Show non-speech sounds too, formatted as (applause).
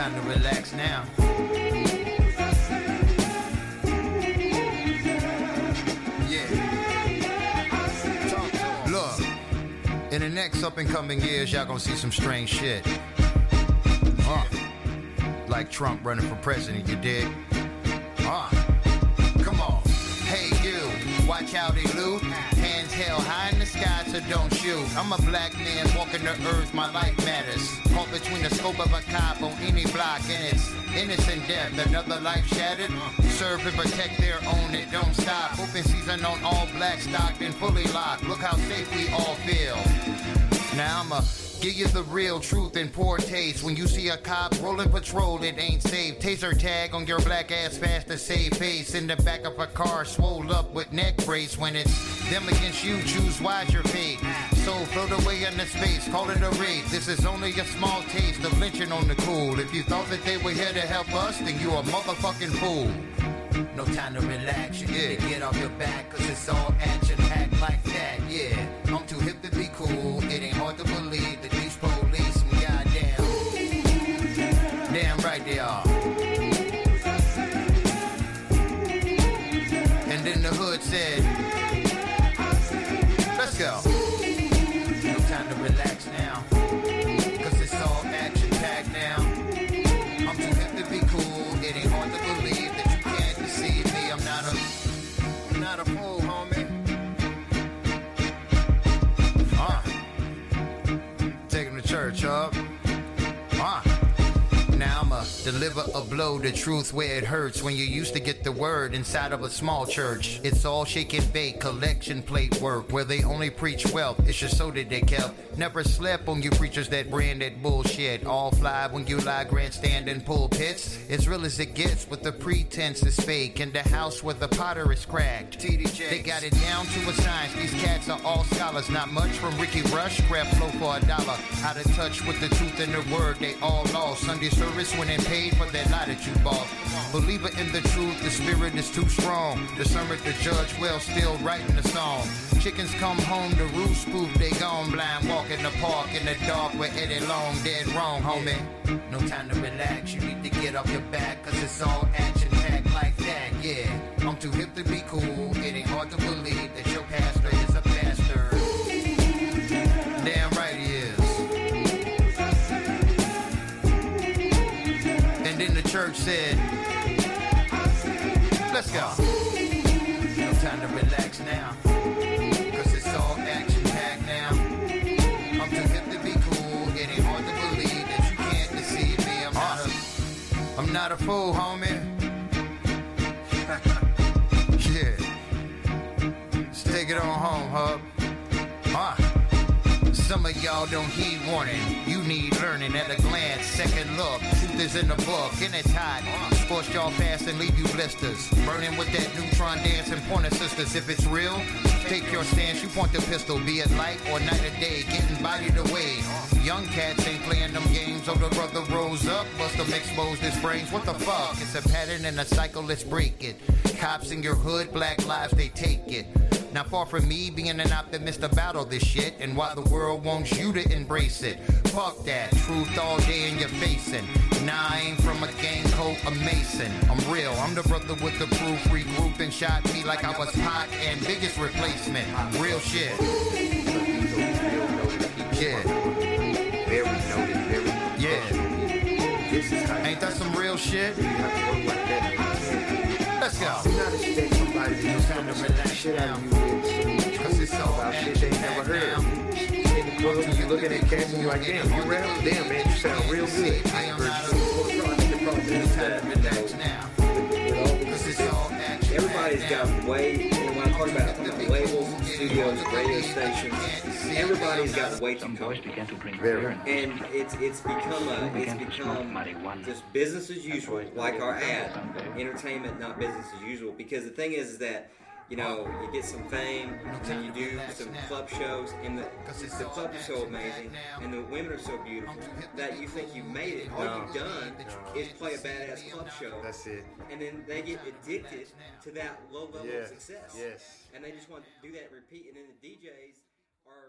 time to relax now. Look, in the next up and coming years, y'all gonna see some strange shit. Uh, like Trump running for president, you dig? Uh, come on. Hey, you, watch how they. Don't shoot. I'm a black man walking the earth, my life matters. Caught between the scope of a cop on any block, and it's innocent death. Another life shattered. Serve and protect their own, it don't stop. Open season on all black stock and fully locked. Look how safe we all feel. Now I'ma give you the real truth in poor taste. When you see a cop rolling patrol, it ain't safe. Taser tag on your black ass fast to save face. In the back of a car, swole up with neck brace. When it's them against you, choose wise your fate. So float away into space, call it a raid. This is only a small taste of lynching on the cool. If you thought that they were here to help us, then you a motherfucking fool. No time to relax, you need to get off your back, cause it's all action packed like that, yeah. I'm too hip And then the hood said, Let's go. No time to relax now, cause it's all action packed now. I'm too hip to be cool. It ain't hard to believe that you can't deceive me. I'm not a, I'm not a fool, homie. Uh, take him to church, up. Deliver a blow to truth where it hurts when you used to get the word inside of a small church. It's all shake and bake, collection plate work where they only preach wealth. It's just so that they kept. Never slept on you preachers that brand that bullshit. All fly when you lie grandstand in pulpits. It's real as it gets, but the pretense is fake. In the house where the potter is cracked. TDJ. They got it down to a science. These cats are all scholars. Not much from Ricky Rush. Grab flow for a dollar. Out of touch with the truth and the word. They all lost. Sunday service when it paid for that lie that you bought. Believer in the truth, the spirit is too strong. Discernment the judge well, still writing the song. Chickens come home to roost spoof, they gone blind. Walk in the park in the dark where Eddie Long dead wrong, homie. No time to relax, you need to get off your back, cause it's all action packed like that, yeah. I'm too hip to be church said, Let's go. No time to relax now. Cause it's all action packed now. I'm too hip to be cool. It ain't hard to believe that you can't deceive me. I'm not a I'm not a fool, homie. (laughs) yeah. Let's take it on home, hub. Some of y'all don't heed warning. You need learning at a glance. Second look. Truth is in the book, and it's hot. Scorch y'all fast and leave you blisters. Burning with that neutron dance and pointer sisters. If it's real, take your stance. You point the pistol, be it light or night or day. Getting bodied away. Young cats ain't playing them games. Older brother rose up, bust them exposed his brains. What the fuck? It's a pattern and a cycle. Let's break it. Cops in your hood, black lives they take it. Not far from me being an optimist about all this shit and why the world wants you to embrace it. Fuck that, truth all day in your facing. Nah, I ain't from a gang coat, a mason. I'm real, I'm the brother with the proof. Regrouped and shot me like I was hot and biggest replacement. Real shit. Yeah. Very noted, very Yeah. This is how you Ain't that some real shit? have to work like that. Let's go. Shit out of you with some Cause it's all about shit they never heard. In the club, you looking at cats and you're like, damn, you rap? Damn, man, you sound real good. I am not a Well, I think the problem is time that, to you relax know, now. with all this Cause it's all action. Everybody's got way, and when I talk about labels, studios, radio stations, everybody's got way too Some began to drink and And it's it's become a it's began to smoke become just business as usual, like our ad, entertainment, not business as usual. Because the thing is that you know you get some fame, and then you do some club shows, and the the clubs are so amazing, and the women are so beautiful that you think you've made it. All No. you've done is play a badass club show, That's it. and then they get addicted to that low level Yeah. of success. Yes. And they just want to do that repeat, and then the DJs are